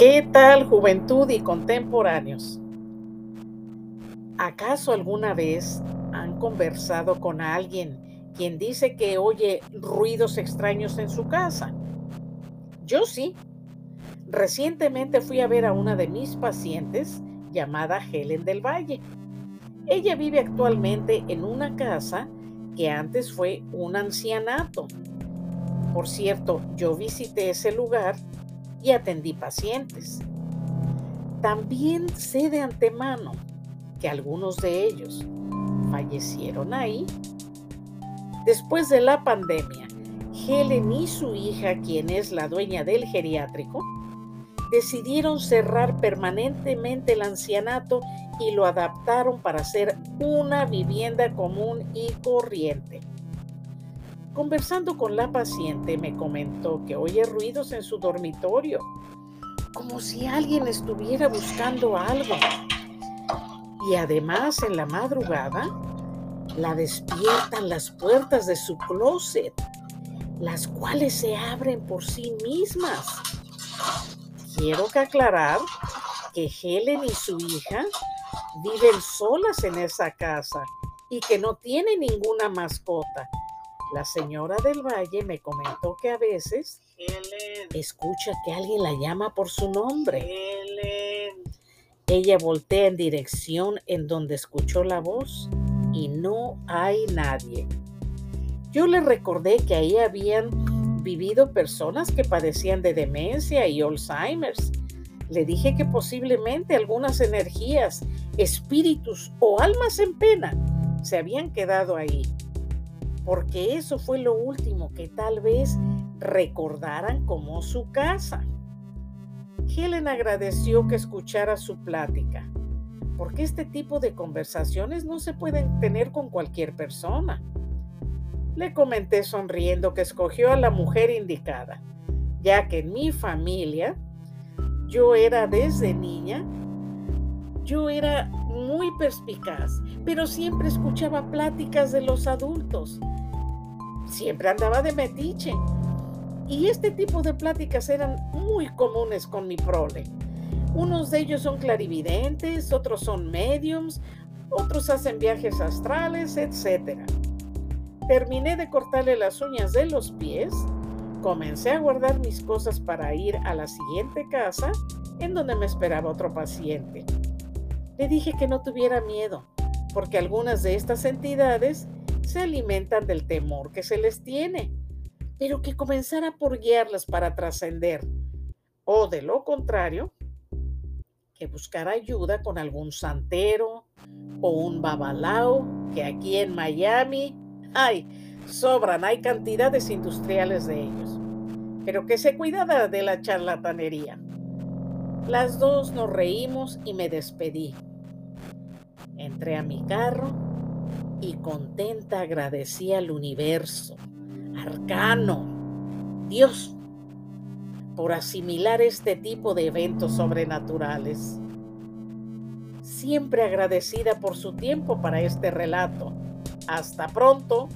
¿Qué tal juventud y contemporáneos? ¿Acaso alguna vez han conversado con alguien quien dice que oye ruidos extraños en su casa? Yo sí. Recientemente fui a ver a una de mis pacientes llamada Helen del Valle. Ella vive actualmente en una casa que antes fue un ancianato. Por cierto, yo visité ese lugar y atendí pacientes. También sé de antemano que algunos de ellos fallecieron ahí. Después de la pandemia, Helen y su hija, quien es la dueña del geriátrico, decidieron cerrar permanentemente el ancianato y lo adaptaron para ser una vivienda común y corriente. Conversando con la paciente me comentó que oye ruidos en su dormitorio, como si alguien estuviera buscando algo. Y además en la madrugada la despiertan las puertas de su closet, las cuales se abren por sí mismas. Quiero aclarar que Helen y su hija viven solas en esa casa y que no tiene ninguna mascota la señora del Valle me comentó que a veces escucha que alguien la llama por su nombre. Ella voltea en dirección en donde escuchó la voz y no hay nadie. Yo le recordé que ahí habían vivido personas que padecían de demencia y Alzheimer's. Le dije que posiblemente algunas energías, espíritus o almas en pena se habían quedado ahí porque eso fue lo último que tal vez recordaran como su casa. Helen agradeció que escuchara su plática, porque este tipo de conversaciones no se pueden tener con cualquier persona. Le comenté sonriendo que escogió a la mujer indicada, ya que en mi familia yo era desde niña, yo era muy perspicaz, pero siempre escuchaba pláticas de los adultos siempre andaba de metiche. Y este tipo de pláticas eran muy comunes con mi prole. Unos de ellos son clarividentes, otros son mediums, otros hacen viajes astrales, etc. Terminé de cortarle las uñas de los pies, comencé a guardar mis cosas para ir a la siguiente casa en donde me esperaba otro paciente. Le dije que no tuviera miedo, porque algunas de estas entidades se alimentan del temor que se les tiene, pero que comenzara por guiarlas para trascender, o de lo contrario, que buscar ayuda con algún santero o un babalao, que aquí en Miami hay, sobran, hay cantidades industriales de ellos, pero que se cuidara de la charlatanería. Las dos nos reímos y me despedí. Entré a mi carro y contenta agradecía al universo, arcano, Dios, por asimilar este tipo de eventos sobrenaturales. Siempre agradecida por su tiempo para este relato. Hasta pronto.